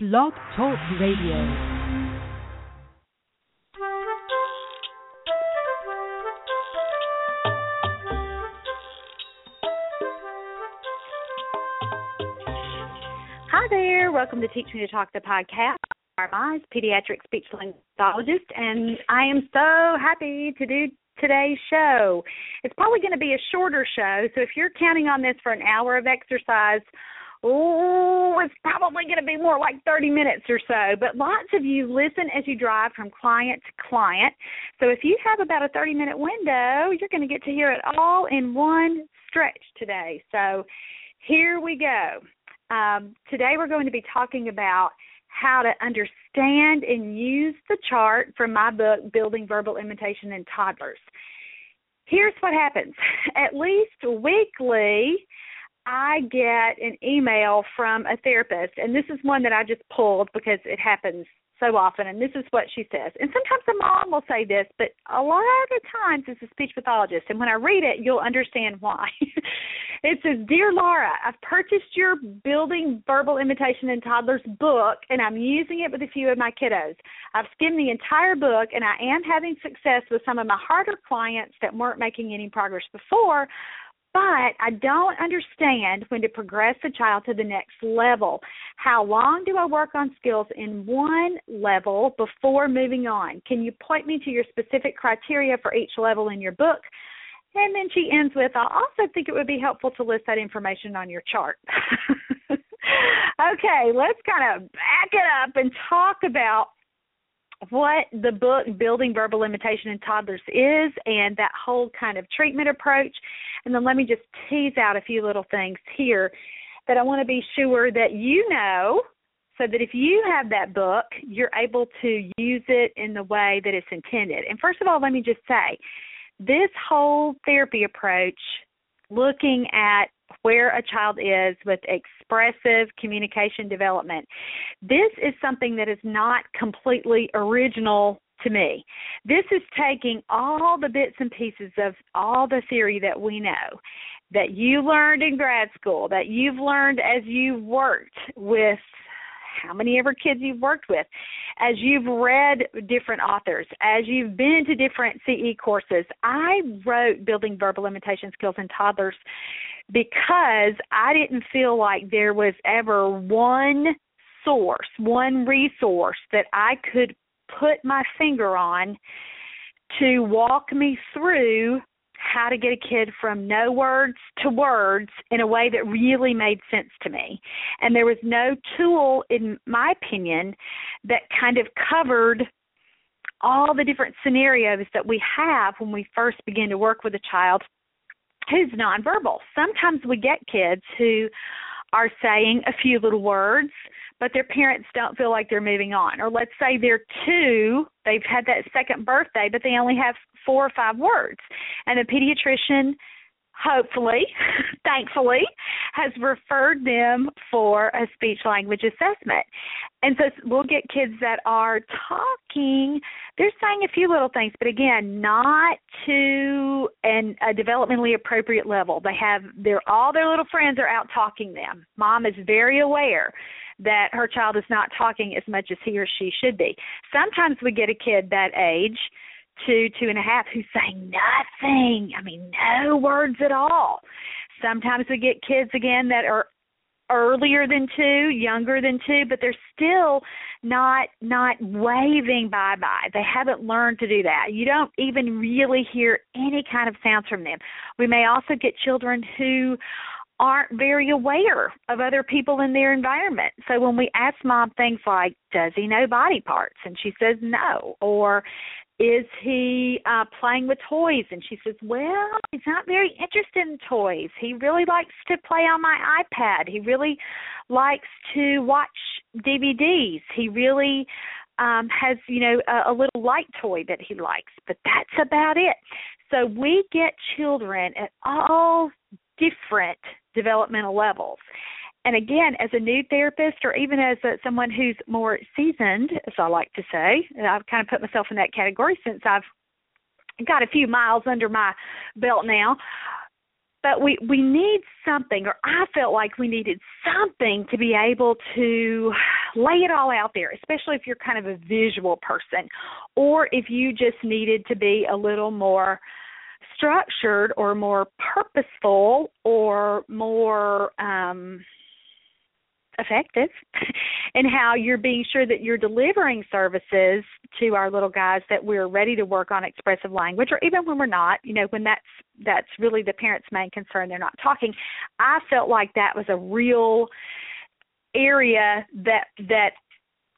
Blog Talk Radio. Hi there. Welcome to Teach Me to Talk the podcast. I'm Mize, pediatric speech language pathologist, and I am so happy to do today's show. It's probably going to be a shorter show, so if you're counting on this for an hour of exercise, oh, it's probably going to be more like 30 minutes or so. But lots of you listen as you drive from client to client. So if you have about a 30 minute window, you're going to get to hear it all in one stretch today. So here we go. Um, today we're going to be talking about how to understand and use the chart from my book, Building Verbal Imitation in Toddlers. Here's what happens at least weekly, I get an email from a therapist, and this is one that I just pulled because it happens so often, and this is what she says. And sometimes a mom will say this, but a lot of times it's a speech pathologist, and when I read it, you'll understand why. it says, Dear Laura, I've purchased your Building Verbal Imitation in Toddlers book, and I'm using it with a few of my kiddos. I've skimmed the entire book, and I am having success with some of my harder clients that weren't making any progress before but I don't understand when to progress the child to the next level. How long do I work on skills in one level before moving on? Can you point me to your specific criteria for each level in your book? And then she ends with, I also think it would be helpful to list that information on your chart. okay, let's kind of back it up and talk about what the book Building Verbal Imitation in Toddlers is and that whole kind of treatment approach. And then let me just tease out a few little things here that I want to be sure that you know so that if you have that book, you're able to use it in the way that it's intended. And first of all, let me just say this whole therapy approach, looking at where a child is with expressive communication development. This is something that is not completely original to me. This is taking all the bits and pieces of all the theory that we know that you learned in grad school, that you've learned as you've worked with how many ever kids you've worked with, as you've read different authors, as you've been to different CE courses. I wrote Building Verbal Imitation Skills in Toddlers because I didn't feel like there was ever one source, one resource that I could put my finger on to walk me through how to get a kid from no words to words in a way that really made sense to me. And there was no tool, in my opinion, that kind of covered all the different scenarios that we have when we first begin to work with a child who's nonverbal. Sometimes we get kids who are saying a few little words, but their parents don't feel like they're moving on. Or let's say they're two, they've had that second birthday, but they only have four or five words. And the pediatrician hopefully, thankfully, has referred them for a speech language assessment. And so we'll get kids that are talking, they're saying a few little things, but again, not to an a developmentally appropriate level. They have their all their little friends are out talking them. Mom is very aware that her child is not talking as much as he or she should be. Sometimes we get a kid that age two, two and a half who say nothing. I mean, no words at all. Sometimes we get kids again that are earlier than two, younger than two, but they're still not not waving bye bye. They haven't learned to do that. You don't even really hear any kind of sounds from them. We may also get children who aren't very aware of other people in their environment. So when we ask mom things like, Does he know body parts? And she says no. Or is he uh playing with toys? And she says well he's not very interested in toys. He really likes to play on my ipad. He really likes to watch dvds he really um has you know a, a little light toy that he likes. But that's about it. So we get children at all different developmental levels and again, as a new therapist or even as a, someone who's more seasoned, as I like to say, and I've kind of put myself in that category since I've got a few miles under my belt now. but we we need something or i felt like we needed something to be able to lay it all out there especially if you're kind of a visual person or if you just needed to be a little more structured or more purposeful or more um effective and how you're being sure that you're delivering services to our little guys that we're ready to work on expressive language or even when we're not you know when that's that's really the parents main concern. They're not talking. I felt like that was a real area that that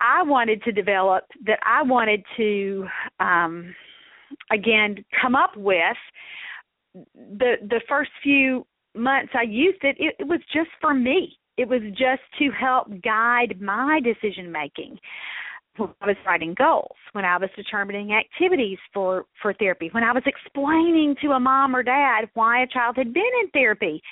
i wanted to develop that i wanted to um again come up with. The the first few months i used it it, it was just for me it was just to help guide my decision making when I was writing goals, when I was determining activities for for therapy, when I was explaining to a mom or dad why a child had been in therapy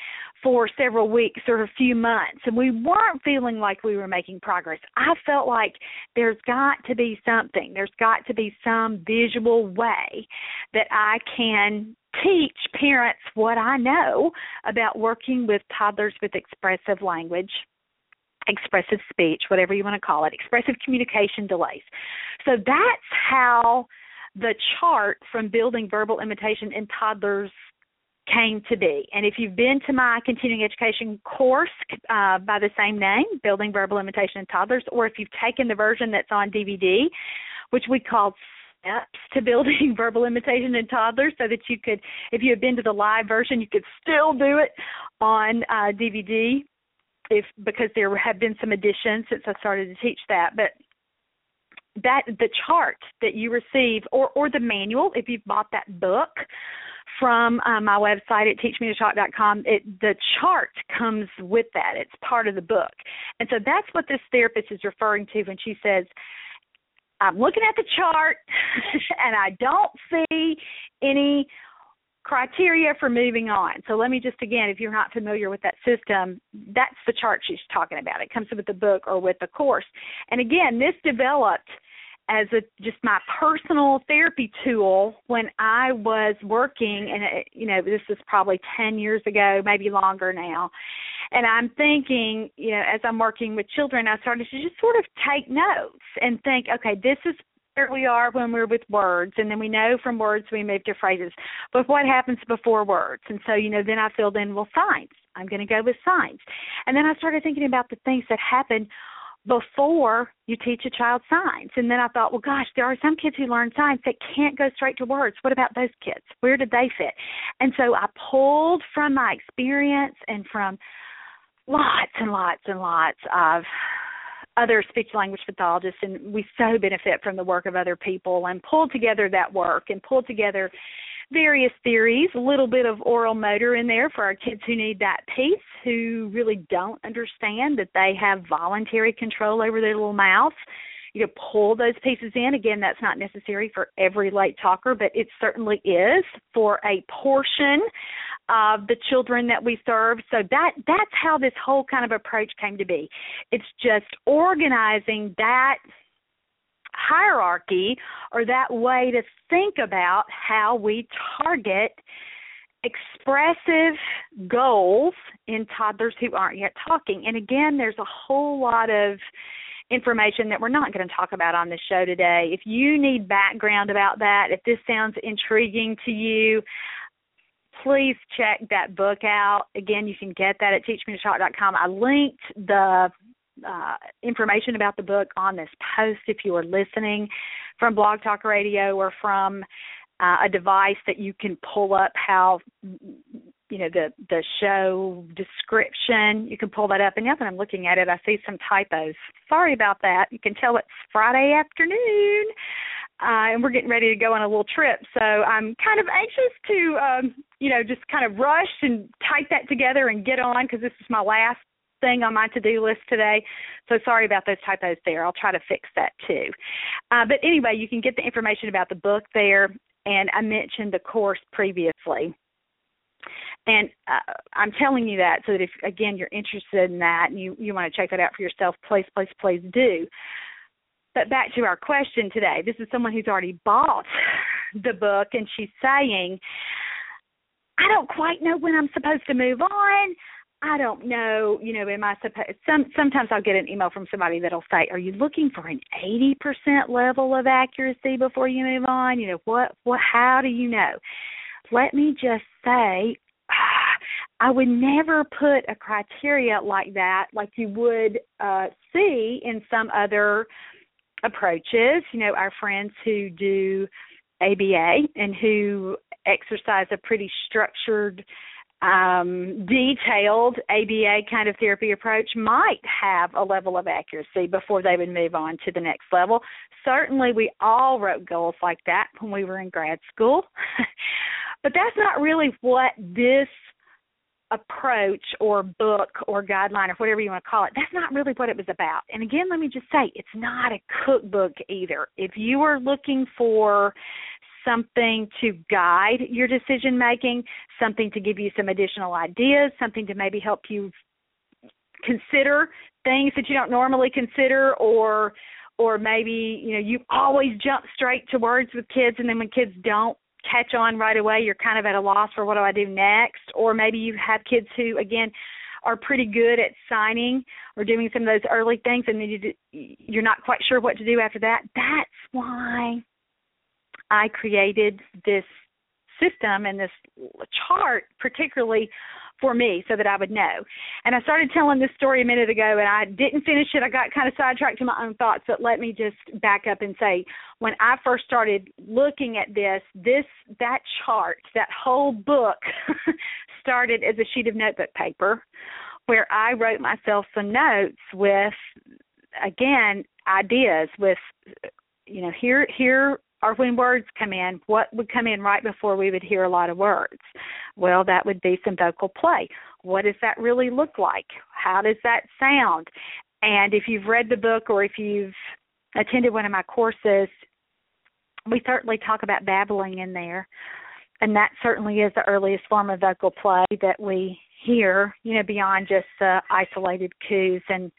for several weeks or a few months and we weren't feeling like we were making progress. I felt like there's got to be something. There's got to be some visual way that I can teach parents what I know about working with toddlers with expressive language, expressive speech, whatever you want to call it, expressive communication delays. So that's how the chart from building verbal imitation in toddlers came to be. And if you've been to my continuing education course uh, by the same name, Building Verbal Imitation in Toddlers, or if you've taken the version that's on DVD, which we called steps to building verbal imitation in toddlers so that you could if you had been to the live version you could still do it on uh, dvd if because there have been some additions since i started to teach that but that the chart that you receive or or the manual if you've bought that book from uh, my website at teachmetotalk.com. It the chart comes with that. It's part of the book, and so that's what this therapist is referring to when she says I'm looking at the chart and I don't see any criteria for moving on. So let me just again, if you're not familiar with that system, that's the chart she's talking about. It comes with the book or with the course. And again, this developed as a just my personal therapy tool when I was working and it, you know this is probably 10 years ago maybe longer now and I'm thinking you know as I'm working with children I started to just sort of take notes and think okay this is we are when we're with words and then we know from words we move to phrases but what happens before words and so you know then I filled in well signs I'm going to go with signs and then I started thinking about the things that happen before you teach a child signs. And then I thought, well, gosh, there are some kids who learn signs that can't go straight to words. What about those kids? Where did they fit? And so I pulled from my experience and from lots and lots and lots of other speech language pathologists and we so benefit from the work of other people and pull together that work and pull together various theories, a little bit of oral motor in there for our kids who need that piece, who really don't understand that they have voluntary control over their little mouths. You know, pull those pieces in. Again, that's not necessary for every late talker, but it certainly is for a portion of the children that we serve. So that that's how this whole kind of approach came to be. It's just organizing that hierarchy or that way to think about how we target expressive goals in toddlers who aren't yet talking. And again, there's a whole lot of information that we're not going to talk about on the show today. If you need background about that, if this sounds intriguing to you, please check that book out. Again, you can get that at teachmetotalk.com. I linked the uh, information about the book on this post if you are listening from Blog Talk Radio or from uh, a device that you can pull up how you know the the show description. You can pull that up. And now that i'm looking at it i see some typos. Sorry about that. You can tell it's friday afternoon uh, and we're getting ready to go on a little trip. So I'm kind of anxious to, um, you know, just kind of rush and type that together and get on because this is my last thing on my to-do list today. So sorry about those typos there. I'll try to fix that too. Uh, but anyway, you can get the information about the book there, and I mentioned the course previously. And uh, I'm telling you that so that if again you're interested in that and you you want to check that out for yourself, please please please do. But back to our question today. This is someone who's already bought the book, and she's saying, I don't quite know when I'm supposed to move on. I don't know, you know, am I supposed some sometimes I'll get an email from somebody that'll say, Are you looking for an eighty percent level of accuracy before you move on? You know, what what how do you know? Let me just say I would never put a criteria like that like you would uh see in some other approaches. You know, our friends who do ABA and who exercise a pretty structured um, detailed ABA kind of therapy approach might have a level of accuracy before they would move on to the next level. Certainly, we all wrote goals like that when we were in grad school, but that's not really what this approach or book or guideline or whatever you want to call it that's not really what it was about. And again let me just say it's not a cookbook either. If you are looking for something to guide your decision making, something to give you some additional ideas, something to maybe help you consider things that you don't normally consider or or maybe you know you always jump straight to words with kids and then when kids don't catch on right away. You're kind of at a loss for what do I do next? Or maybe you have kids who again are pretty good at signing or doing some of those early things and then you you're not quite sure what to do after that. That's why I created this system and this chart, particularly for me, so that I would know. And I started telling this story a minute ago, and I didn't finish it. I got kind of sidetracked to my own thoughts, but let me just back up and say, when I first started looking at this, this that chart, that whole book, started as a sheet of notebook paper, where I wrote myself some notes with, again, ideas with you know here here or when words come in, what would come in right before we would hear a lot of words? Well, that would be some vocal play. What does that really look like? How does that sound? And if you've read the book or if you've attended one of my courses, we certainly talk about babbling in there. And that certainly is the earliest form of vocal play that we hear, you know, beyond just uh, isolated coos and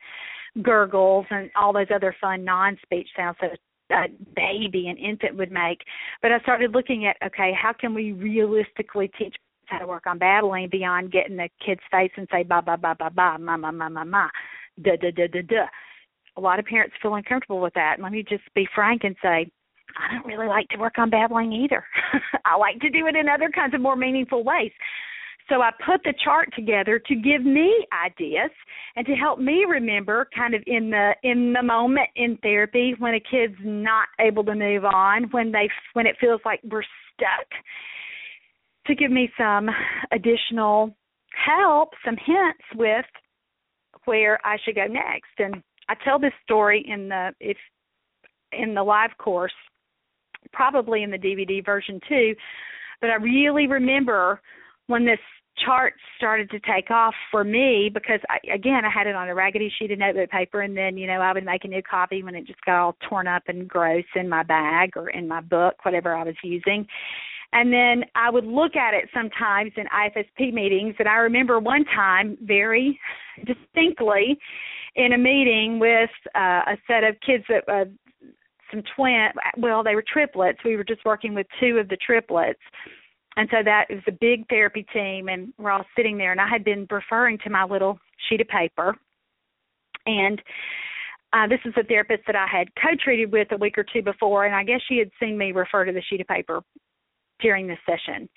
gurgles and all those other fun non speech sounds that a baby, an infant would make. But I started looking at okay, how can we realistically teach how to work on babbling beyond getting the kid's face and say ba ba ba ba ba ma ma ma ma ma da da da da da. A lot of parents feel uncomfortable with that. Let me just be frank and say I don't really like to work on babbling either. I like to do it in other kinds of more meaningful ways. So I put the chart together to give me ideas and to help me remember kind of in the in the moment in therapy when a kid's not able to move on, when they when it feels like we're stuck to give me some additional help, some hints with where I should go next. And I tell this story in the if in the live course, probably in the DVD version too, but I really remember when this chart started to take off for me because I, again I had it on a raggedy sheet of notebook paper and then you know I would make a new copy when it just got all torn up and gross in my bag or in my book whatever I was using. And then I would look at it sometimes in IFSP meetings and I remember one time very distinctly in a meeting with uh, a set of kids that uh, some twin well they were triplets. We were just working with two of the triplets and so that was a big therapy team, and we're all sitting there. And I had been referring to my little sheet of paper, and uh, this is a therapist that I had co-treated with a week or two before, and I guess she had seen me refer to the sheet of paper during this session.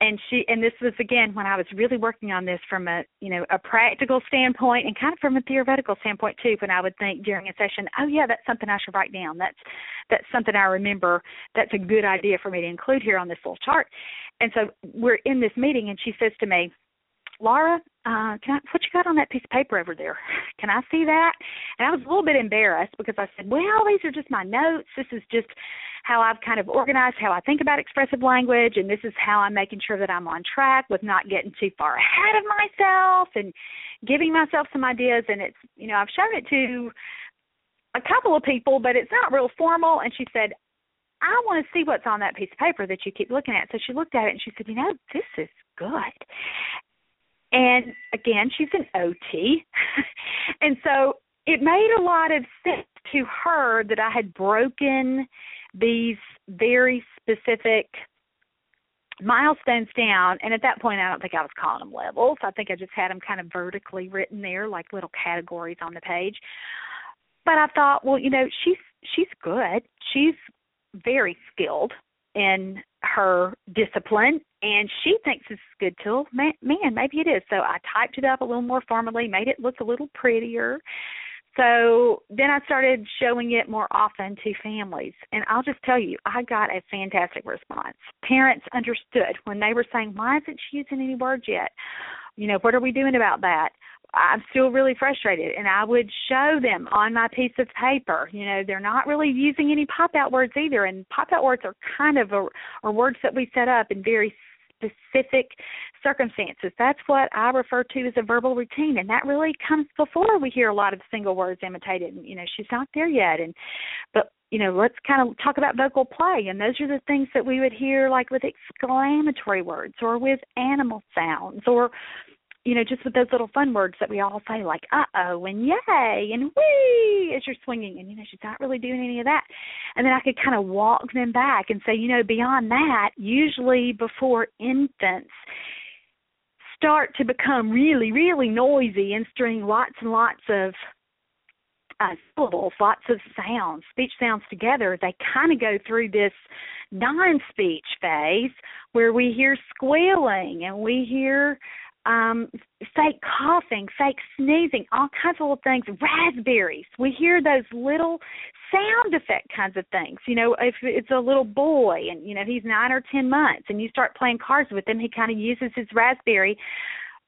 And she and this was again when i was really working on this from a you know a practical standpoint and kind of from a theoretical standpoint too when i would think during a session oh yeah that's something i should write down. That's that's something i remember. That's a good idea for me to include here on this little chart. And so we're in this meeting and she says to me laura uh can i what you got on that piece of paper over there? Can i see that? And i was a little bit embarrassed because i said well these are just my notes. This is just how I've kind of organized how I think about expressive language, and this is how I'm making sure that I'm on track with not getting too far ahead of myself and giving myself some ideas. And it's, you know, I've shown it to a couple of people, but it's not real formal. And she said, I want to see what's on that piece of paper that you keep looking at. So she looked at it and she said, You know, this is good. And again, she's an OT. and so it made a lot of sense to her that I had broken these very specific milestones down. And at that point i don't think i was calling them levels. I think i just had them kind of vertically written there like little categories on the page. But i thought well you know she's she's good. She's very skilled in her discipline and she thinks it's a good tool man, man maybe it is. So i typed it up a little more formally made it look a little prettier so then I started showing it more often to families. And I'll just tell you, I got a fantastic response. Parents understood when they were saying, Why isn't she using any words yet? You know, what are we doing about that? I'm still really frustrated and I would show them on my piece of paper. You know, they're not really using any pop out words either and pop out words are kind of a, are words that we set up in very specific circumstances. That's what I refer to as a verbal routine, and that really comes before we hear a lot of single words imitated. And, you know, she's not there yet, and but you know, let's kind of talk about vocal play, and those are the things that we would hear like with exclamatory words or with animal sounds or you know, just with those little fun words that we all say, like "uh oh" and "yay" and "wee" as you're swinging, and you know, she's not really doing any of that. And then I could kind of walk them back and say, you know, beyond that, usually before infants start to become really, really noisy and string lots and lots of uh, syllables, lots of sounds, speech sounds together, they kind of go through this non speech phase where we hear squealing and we hear um fake coughing, fake sneezing, all kinds of little things. Raspberries. We hear those little sound effect kinds of things. You know, if it's a little boy and you know he's nine or ten months, and you start playing cards with him, he kind of uses his raspberry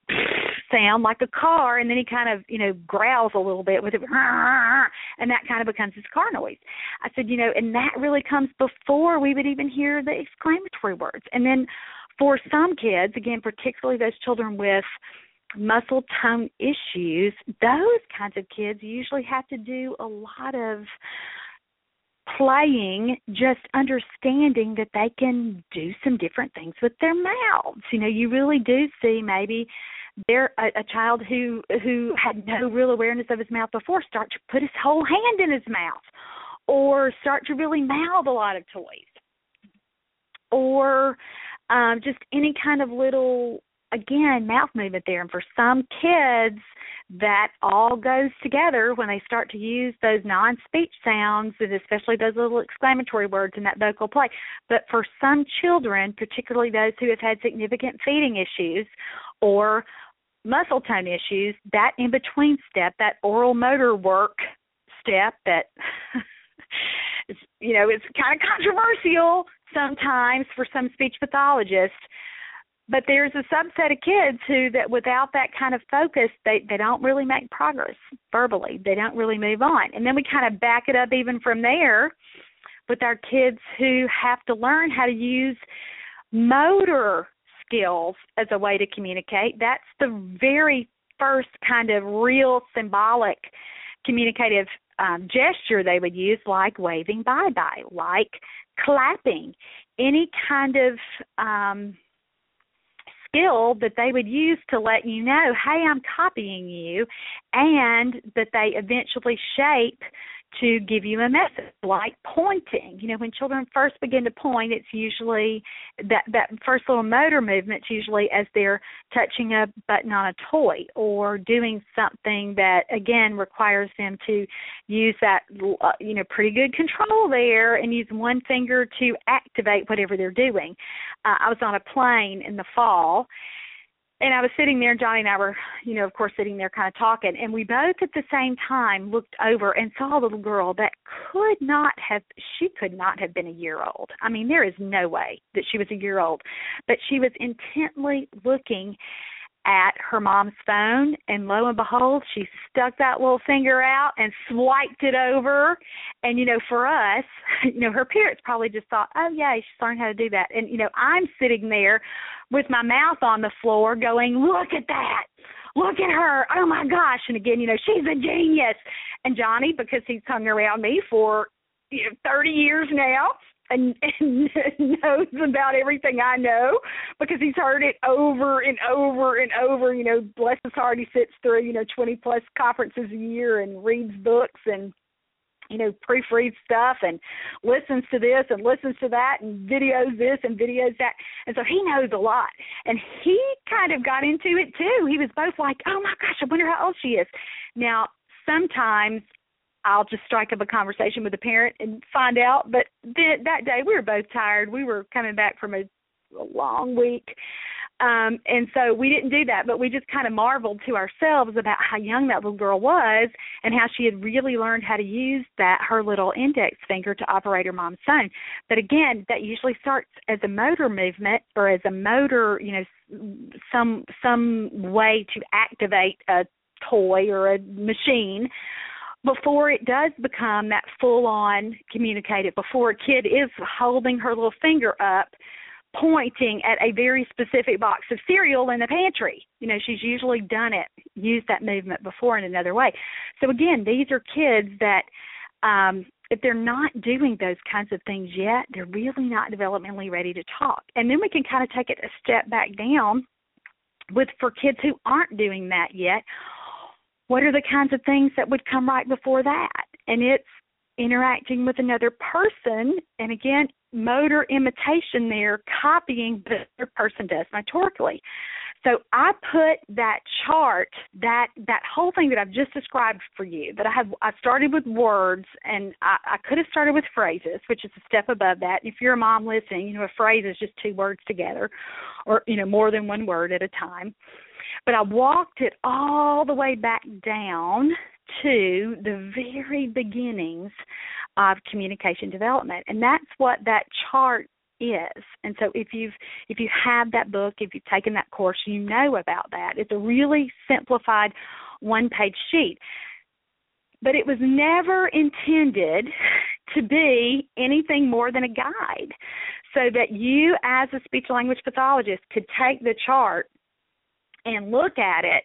sound like a car and then he kind of you know growls a little bit with it and that kind of becomes his car noise i said you know and that really comes before we would even hear the exclamatory words and then for some kids, again, particularly those children with muscle tone issues, those kinds of kids usually have to do a lot of playing, just understanding that they can do some different things with their mouths. You know, you really do see maybe there a, a child who who had no real awareness of his mouth before start to put his whole hand in his mouth or start to really mouth a lot of toys or um, just any kind of little again mouth movement there. And for some kids that all goes together when they start to use those non speech sounds and especially those little exclamatory words in that vocal play. But for some children particularly those who have had significant feeding issues or muscle tone issues that in between step that oral motor work step that you know it's kind of controversial sometimes for some speech pathologists but there's a subset of kids who that without that kind of focus they they don't really make progress verbally. They don't really move on. And then we kind of back it up even from there with our kids who have to learn how to use motor skills as a way to communicate. That's the very first kind of real symbolic communicative um, gesture they would use like waving bye bye like clapping, any kind of um, skill that they would use to let you know, hey, I'm copying you, and that they eventually shape to give you a message like pointing. You know when children first begin to point it's usually that that first little motor movement's usually as they're touching a button on a toy or doing something that again requires them to use that uh, you know pretty good control there and use one finger to activate whatever they're doing. Uh, i was on a plane in the fall and I was sitting there, Johnny and I were, you know, of course, sitting there kind of talking, and we both at the same time looked over and saw a little girl that could not have, she could not have been a year old. I mean, there is no way that she was a year old, but she was intently looking at her mom's phone and lo and behold she stuck that little finger out and swiped it over. And you know for us you know her parents probably just thought oh yeah she's learned how to do that. And you know i'm sitting there with my mouth on the floor going look at that. Look at her. Oh my gosh. And again you know she's a genius. And johnny because he's hung around me for you know thirty years now and, and knows about everything I know because he's heard it over and over and over. You know, bless his heart, he sits through you know twenty plus conferences a year and reads books and you know, proofreads stuff and listens to this and listens to that and videos this and videos that. And so he knows a lot. And he kind of got into it too. He was both like, oh my gosh, I wonder how old she is. Now, sometimes I'll just strike up a conversation with the parent and find out. But th- that day we were both tired. We were coming back from a, a long week. Um, and so we didn't do that, but we just kind of marveled to ourselves about how young that little girl was and how she had really learned how to use that her little index finger to operate her mom's phone. But again, that usually starts as a motor movement or as a motor, you know, some some way to activate a toy or a machine before it does become that full on communicative, before a kid is holding her little finger up pointing at a very specific box of cereal in the pantry. You know, she's usually done it, used that movement before in another way. So again, these are kids that um if they're not doing those kinds of things yet, they're really not developmentally ready to talk. And then we can kind of take it a step back down with for kids who aren't doing that yet. What are the kinds of things that would come right before that? And it's interacting with another person. And again motor imitation there copying the other person does motorically so i put that chart that that whole thing that i've just described for you that i have i started with words and i, I could have started with phrases which is a step above that. If you're a mom listening you know a phrase is just two words together or you know more than one word at a time but i walked it all the way back down to the very beginnings of communication development. And that's what that chart is. And so if you've if you have that book, if you've taken that course, you know about that. It's a really simplified one page sheet. But it was never intended to be anything more than a guide. So that you as a speech language pathologist could take the chart and look at it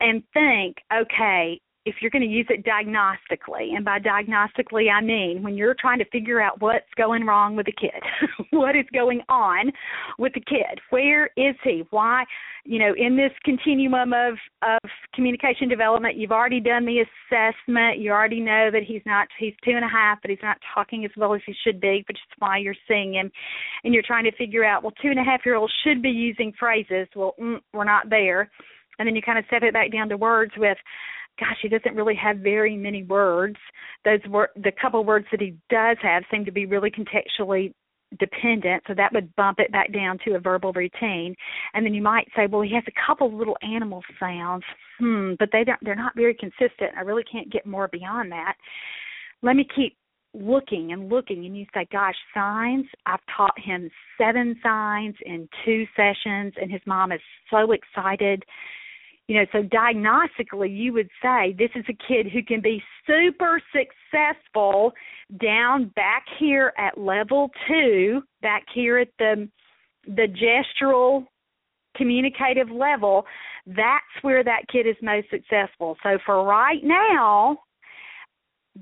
and think, okay, if you're going to use it diagnostically, and by diagnostically I mean when you're trying to figure out what's going wrong with the kid, what is going on with the kid, where is he, why, you know, in this continuum of of communication development, you've already done the assessment, you already know that he's not he's two and a half, but he's not talking as well as he should be, which is why you're seeing him, and you're trying to figure out, well, two and a half year olds should be using phrases, well, mm, we're not there, and then you kind of step it back down to words with gosh, he doesn't really have very many words. Those wor- the couple words that he does have seem to be really contextually dependent, so that would bump it back down to a verbal routine. And then you might say, well, he has a couple little animal sounds, hmm, but they don't, they're not very consistent. I really can't get more beyond that. Let me keep looking and looking and you say gosh signs i've taught him seven signs in two sessions and his mom is so excited you know, so diagnostically, you would say this is a kid who can be super successful down back here at level two, back here at the the gestural communicative level. That's where that kid is most successful. So for right now,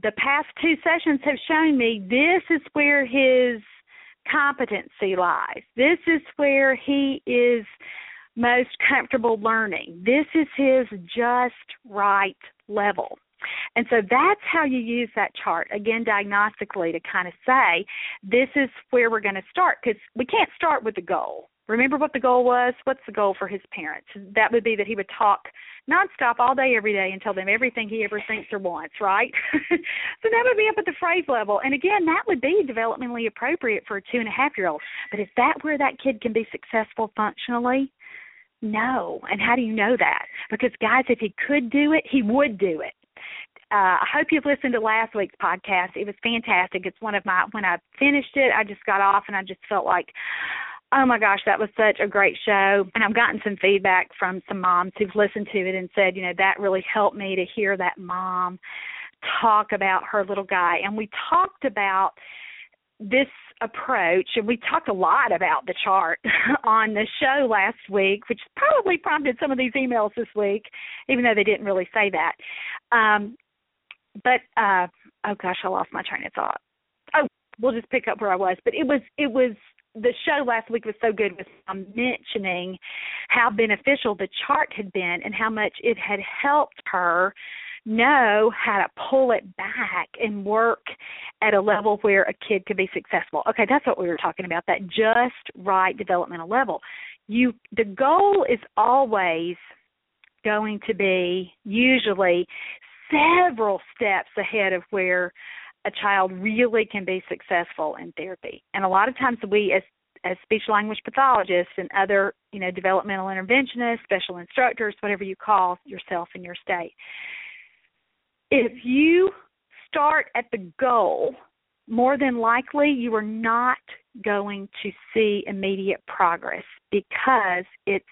the past two sessions have shown me this is where his competency lies. This is where he is most comfortable learning. This is his just right level. And so that's how you use that chart, again, diagnostically, to kind of say, this is where we're going to start, because we can't start with the goal. Remember what the goal was? What's the goal for his parents? That would be that he would talk nonstop all day, every day, and tell them everything he ever thinks or wants, right? so that would be up at the phrase level. And again, that would be developmentally appropriate for a two and a half year old. But is that where that kid can be successful functionally? No. And how do you know that? Because, guys, if he could do it, he would do it. Uh, I hope you've listened to last week's podcast. It was fantastic. It's one of my, when I finished it, I just got off and I just felt like, oh my gosh, that was such a great show. And I've gotten some feedback from some moms who've listened to it and said, you know, that really helped me to hear that mom talk about her little guy. And we talked about this approach, and we talked a lot about the chart on the show last week, which probably prompted some of these emails this week, even though they didn't really say that. Um, but uh, oh gosh, I lost my train of thought. Oh, we'll just pick up where I was. But it was it was the show last week was so good with um, mentioning how beneficial the chart had been and how much it had helped her know how to pull it back and work at a level where a kid could be successful. Okay, that's what we were talking about, that just right developmental level. You the goal is always going to be usually several steps ahead of where a child really can be successful in therapy. And a lot of times we as as speech language pathologists and other, you know, developmental interventionists, special instructors, whatever you call yourself in your state. If you start at the goal, more than likely you are not going to see immediate progress because it's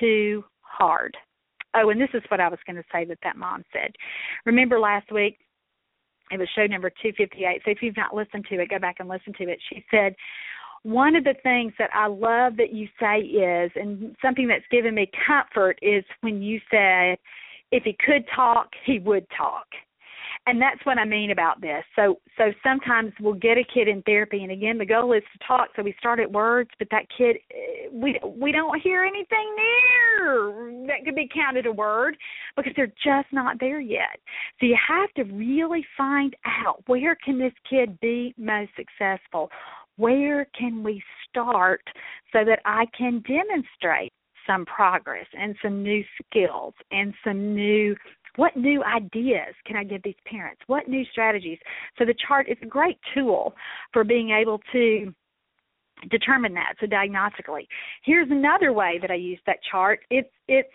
too hard. Oh, and this is what I was going to say that that mom said. Remember last week it was show number 258. So if you've not listened to it, go back and listen to it. She said, one of the things that I love that you say is, and something that's given me comfort is when you said, if he could talk, he would talk and that's what I mean about this. So so sometimes we'll get a kid in therapy and again the goal is to talk so we start at words but that kid eh, we we don't hear anything near that could be counted a word because they're just not there yet. So you have to really find out where can this kid be most successful? Where can we start so that I can demonstrate some progress and some new skills and some new what new ideas can I give these parents? What new strategies? So the chart is a great tool for being able to determine that so diagnostically. Here's another way that I use that chart. It's it's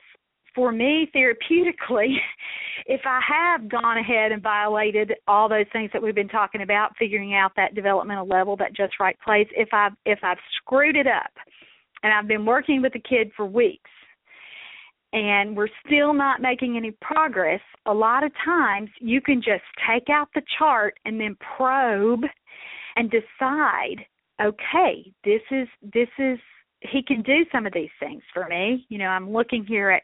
for me therapeutically if I have gone ahead and violated all those things that we've been talking about, figuring out that developmental level, that just right place, if I've if I've screwed it up and I've been working with the kid for weeks and we're still not making any progress, a lot of times you can just take out the chart and then probe and decide, okay, this is this is he can do some of these things for me. You know, I'm looking here at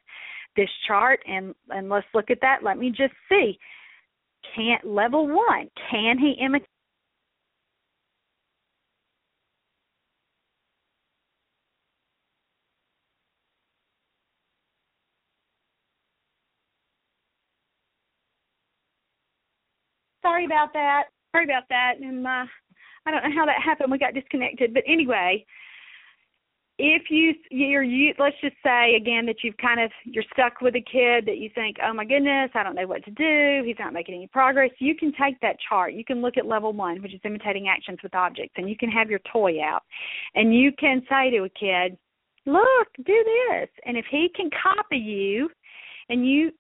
this chart and and let's look at that. Let me just see. Can't level 1, can he imitate sorry about that. Sorry about that. And uh, I don't know how that happened. We got disconnected. But anyway, if you you're you let's just say again that you've kind of you're stuck with a kid that you think oh my goodness i don't know what to do he's not making any progress you can take that chart you can look at level one which is imitating actions with objects and you can have your toy out and you can say to a kid look do this and if he can copy you and you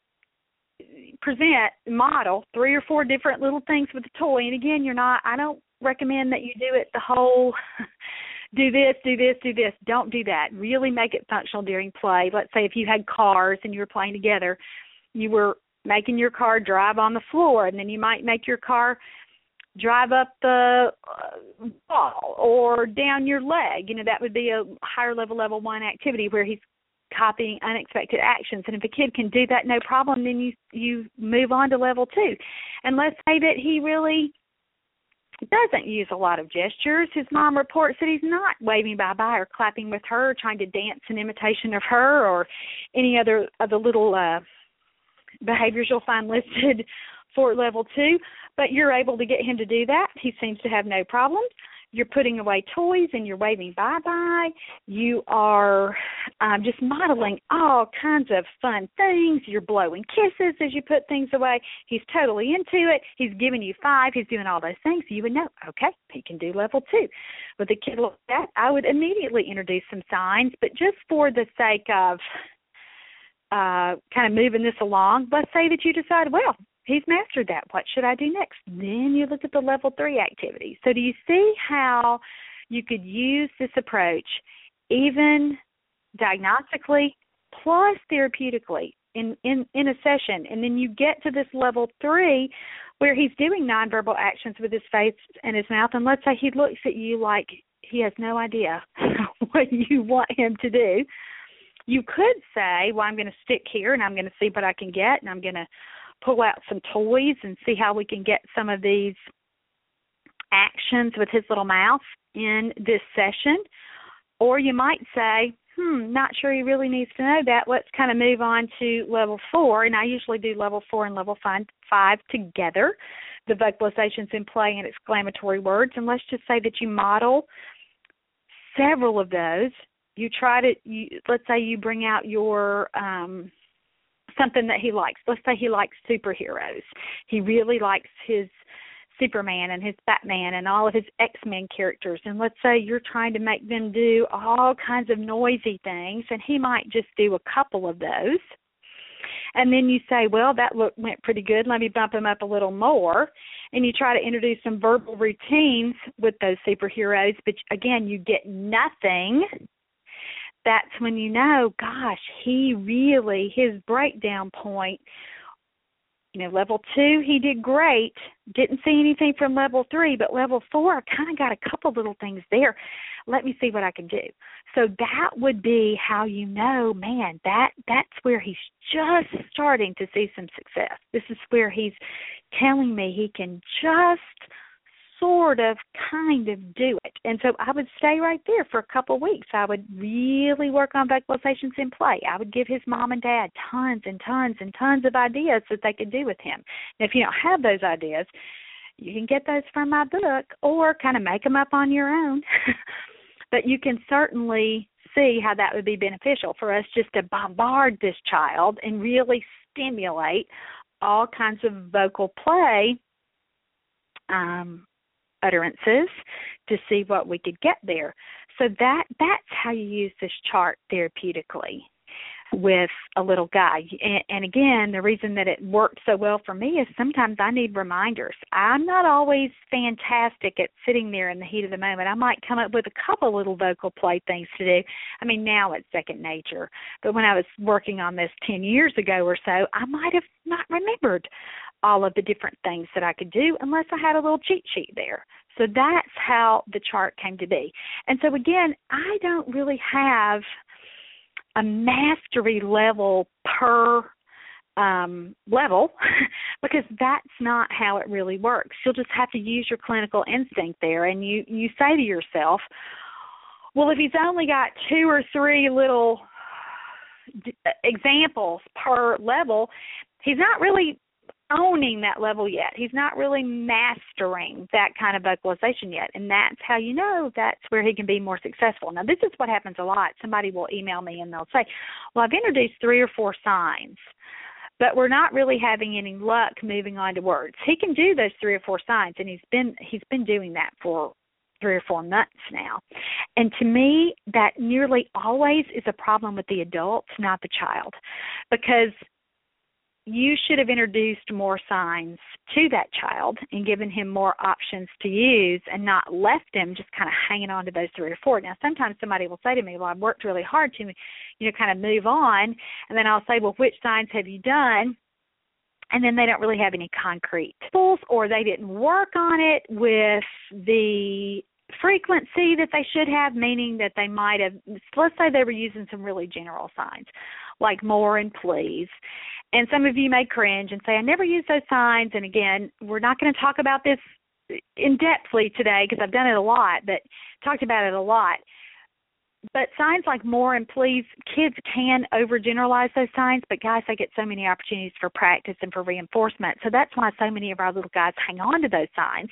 present model three or four different little things with the toy. And again you're not i don't recommend that you do it the whole do this do this do this. Don't do that. Really make it functional during play. Let's say if you had cars and you were playing together you were making your car drive on the floor and then you might make your car drive up the uh, wall or down your leg. You know that would be a higher level level one activity where he's copying unexpected actions. And if a kid can do that no problem, then you you move on to level two. And let's say that he really doesn't use a lot of gestures. His mom reports that he's not waving bye bye or clapping with her, or trying to dance in imitation of her, or any other of the little uh, behaviors you'll find listed for level two. But you're able to get him to do that. He seems to have no problems you're putting away toys and you're waving bye bye. You are um, just modeling all kinds of fun things. You're blowing kisses as you put things away. He's totally into it. He's giving you five. He's doing all those things. You would know, okay, he can do level two. With a kid like that, I would immediately introduce some signs, but just for the sake of uh, kind of moving this along, let's say that you decide, well, he's mastered that. What should I do next? Then you look at the level three activity. So, do you see how you could use this approach even diagnostically plus therapeutically in, in, in a session? And then you get to this level three where he's doing nonverbal actions with his face and his mouth. And let's say he looks at you like he has no idea what you want him to do. You could say, Well, I'm going to stick here and I'm going to see what I can get and I'm going to pull out some toys and see how we can get some of these actions with his little mouth in this session. Or you might say, hmm, not sure he really needs to know that. Let's kind of move on to level four, and I usually do level four and level five, five together, the vocalizations in play and exclamatory words. And let's just say that you model several of those. You try to, you, let's say you bring out your um, something that he likes. Let's say he likes superheroes. He really likes his Superman and his Batman and all of his X Men characters. And let's say you're trying to make them do all kinds of noisy things, and he might just do a couple of those. And then you say, well, that look went pretty good. Let me bump him up a little more. And you try to introduce some verbal routines with those superheroes, but again, you get nothing that's when you know, gosh, he really his breakdown point you know, level two, he did great. Didn't see anything from level three, but level four, I kind of got a couple little things there. Let me see what I can do. So that would be how you know, man, that that's where he's just starting to see some success. This is where he's telling me he can just sort of kind of do it. And so I would stay right there for a couple of weeks. I would really work on vocalizations in play. I would give his mom and dad tons and tons and tons of ideas that they could do with him. And if you don't have those ideas, you can get those from my book or kind of make them up on your own. but you can certainly see how that would be beneficial for us just to bombard this child and really stimulate all kinds of vocal play um, utterances to see what we could get there. So that that's how you use this chart therapeutically with a little guy. And, and again, the reason that it worked so well for me is sometimes I need reminders. I'm not always fantastic at sitting there in the heat of the moment. I might come up with a couple little vocal play things to do. I mean, now it's second nature. But when I was working on this 10 years ago or so, I might have not remembered all of the different things that I could do unless I had a little cheat sheet there. So that's how the chart came to be. And so again, I don't really have a mastery level per um, level because that's not how it really works. You'll just have to use your clinical instinct there, and you you say to yourself, well, if he's only got two or three little d- examples per level, he's not really owning that level yet. He's not really mastering that kind of vocalization yet. And that's how you know that's where he can be more successful. Now, this is what happens a lot. Somebody will email me and they'll say, Well, I've introduced three or four signs, but we're not really having any luck moving on to words. He can do those three or four signs and he's been he's been doing that for three or four months now. And to me, that nearly always is a problem with the adults, not the child. Because you should have introduced more signs to that child and given him more options to use and not left him just kind of hanging on to those three or four. Now, sometimes somebody will say to me, Well, I've worked really hard to, you know, kind of move on. And then I'll say, Well, which signs have you done? And then they don't really have any concrete tools or they didn't work on it with the frequency that they should have, meaning that they might have, let's say they were using some really general signs like more and please and some of you may cringe and say, I never use those signs. And again, we're not going to talk about this in depthly today because I've done it a lot, but talked about it a lot but signs like more and please, kids can overgeneralize those signs, but guys, they get so many opportunities for practice and for reinforcement. So that's why so many of our little guys hang on to those signs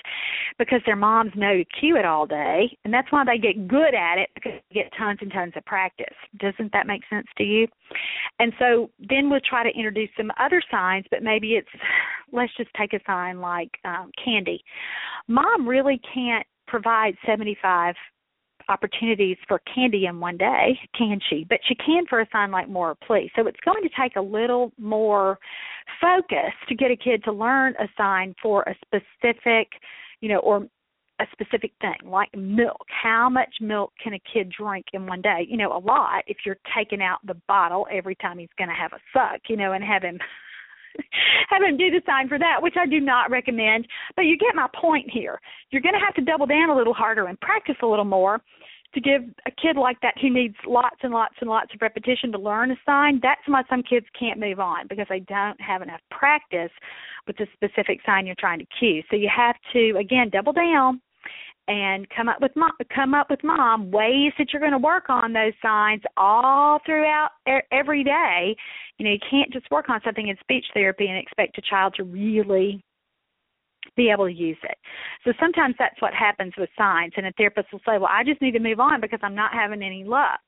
because their moms know to cue it all day, and that's why they get good at it because they get tons and tons of practice. Doesn't that make sense to you? And so then we'll try to introduce some other signs, but maybe it's let's just take a sign like um, candy. Mom really can't provide 75 opportunities for candy in one day, can she? But she can for a sign like more please. So it's going to take a little more focus to get a kid to learn a sign for a specific, you know, or a specific thing like milk. How much milk can a kid drink in one day? You know, a lot if you're taking out the bottle every time he's going to have a suck, you know, and have him have him do the sign for that, which I do not recommend. But you get my point here. You're going to have to double down a little harder and practice a little more to give a kid like that who needs lots and lots and lots of repetition to learn a sign. That's why some kids can't move on because they don't have enough practice with the specific sign you're trying to cue. So you have to, again, double down and come up with mom, come up with mom ways that you're going to work on those signs all throughout every day. You know, you can't just work on something in speech therapy and expect a child to really be able to use it. So sometimes that's what happens with signs, and a therapist will say, "Well, I just need to move on because I'm not having any luck."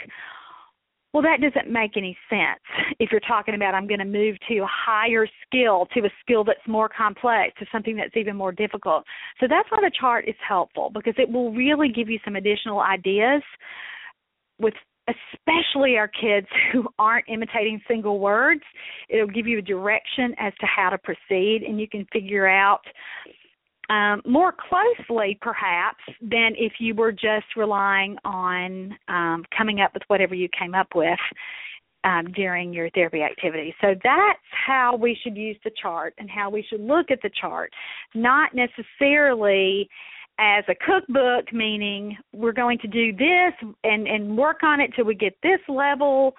Well, that doesn't make any sense if you're talking about I'm going to move to a higher skill, to a skill that's more complex, to something that's even more difficult. So that's why the chart is helpful because it will really give you some additional ideas with especially our kids who aren't imitating single words. It'll give you a direction as to how to proceed and you can figure out um, more closely, perhaps, than if you were just relying on um, coming up with whatever you came up with um, during your therapy activity. So that's how we should use the chart and how we should look at the chart, not necessarily as a cookbook, meaning we're going to do this and and work on it till we get this level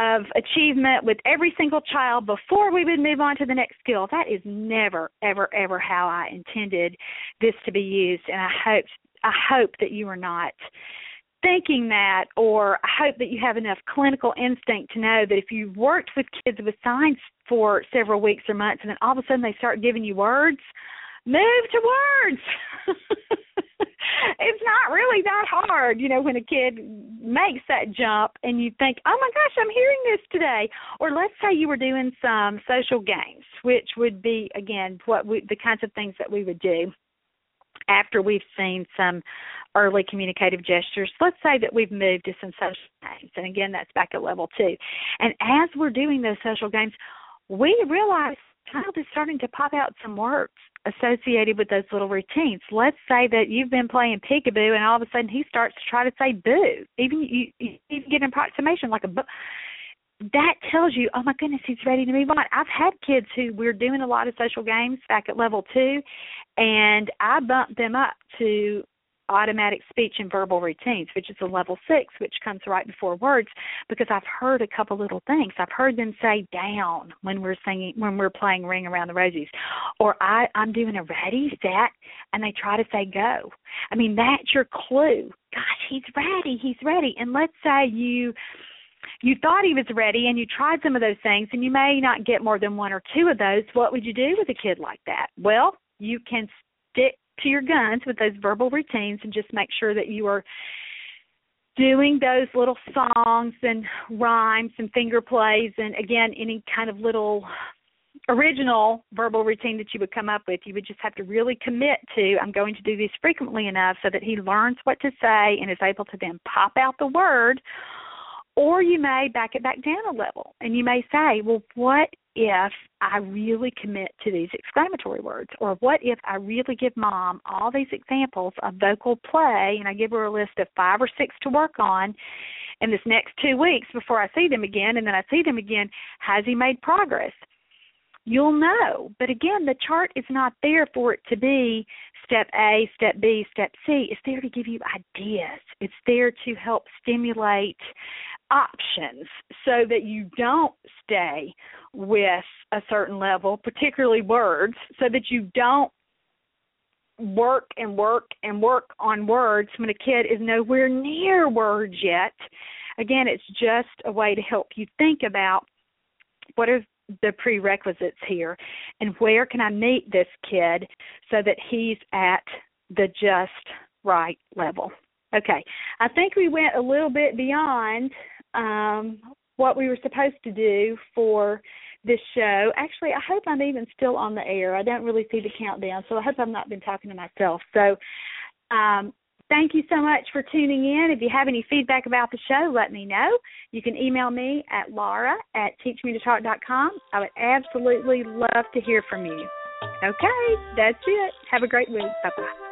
of achievement with every single child before we would move on to the next skill. That is never, ever, ever how I intended this to be used, and I hope I hope that you are not thinking that, or I hope that you have enough clinical instinct to know that if you've worked with kids with signs for several weeks or months, and then all of a sudden they start giving you words, move to words. it's not really that hard, you know, when a kid makes that jump and you think, "Oh my gosh, I'm hearing this today." Or let's say you were doing some social games, which would be again what we, the kinds of things that we would do after we've seen some early communicative gestures. Let's say that we've moved to some social games, and again, that's back at level two. And as we're doing those social games, we realize the child is starting to pop out some words associated with those little routines. Let's say that you've been playing peekaboo and all of a sudden he starts to try to say boo. Even you, you even get an approximation like a boo. That tells you, oh my goodness, he's ready to move on. I've had kids who we're doing a lot of social games back at level two, and I bumped them up to automatic speech and verbal routines, which is a level six, which comes right before words, because I've heard a couple little things. I've heard them say down when we're singing when we're playing Ring Around the Rosies. Or I, I'm doing a ready, set, and they try to say go. I mean, that's your clue. Gosh, he's ready, he's ready. And let's say you you thought he was ready and you tried some of those things and you may not get more than one or two of those, what would you do with a kid like that? Well, you can stick to your guns with those verbal routines and just make sure that you are doing those little songs and rhymes and finger plays and again any kind of little original verbal routine that you would come up with you would just have to really commit to i'm going to do this frequently enough so that he learns what to say and is able to then pop out the word or you may back it back down a level and you may say well what if I really commit to these exclamatory words? Or what if I really give mom all these examples of vocal play and I give her a list of five or six to work on in this next two weeks before I see them again and then I see them again? Has he made progress? You'll know. But again, the chart is not there for it to be step A, step B, step C. It's there to give you ideas. It's there to help stimulate options so that you don't stay with a certain level, particularly words, so that you don't work and work and work on words when a kid is nowhere near words yet. Again, it's just a way to help you think about what are the prerequisites here and where can I meet this kid so that he's at the just right level. Okay, I think we went a little bit beyond um, what we were supposed to do for this show. Actually, I hope I'm even still on the air. I don't really see the countdown, so I hope I've not been talking to myself. So, um, thank you so much for tuning in. If you have any feedback about the show, let me know. You can email me at laura at teachmetotalk.com. I would absolutely love to hear from you. Okay, that's it. Have a great week. Bye bye.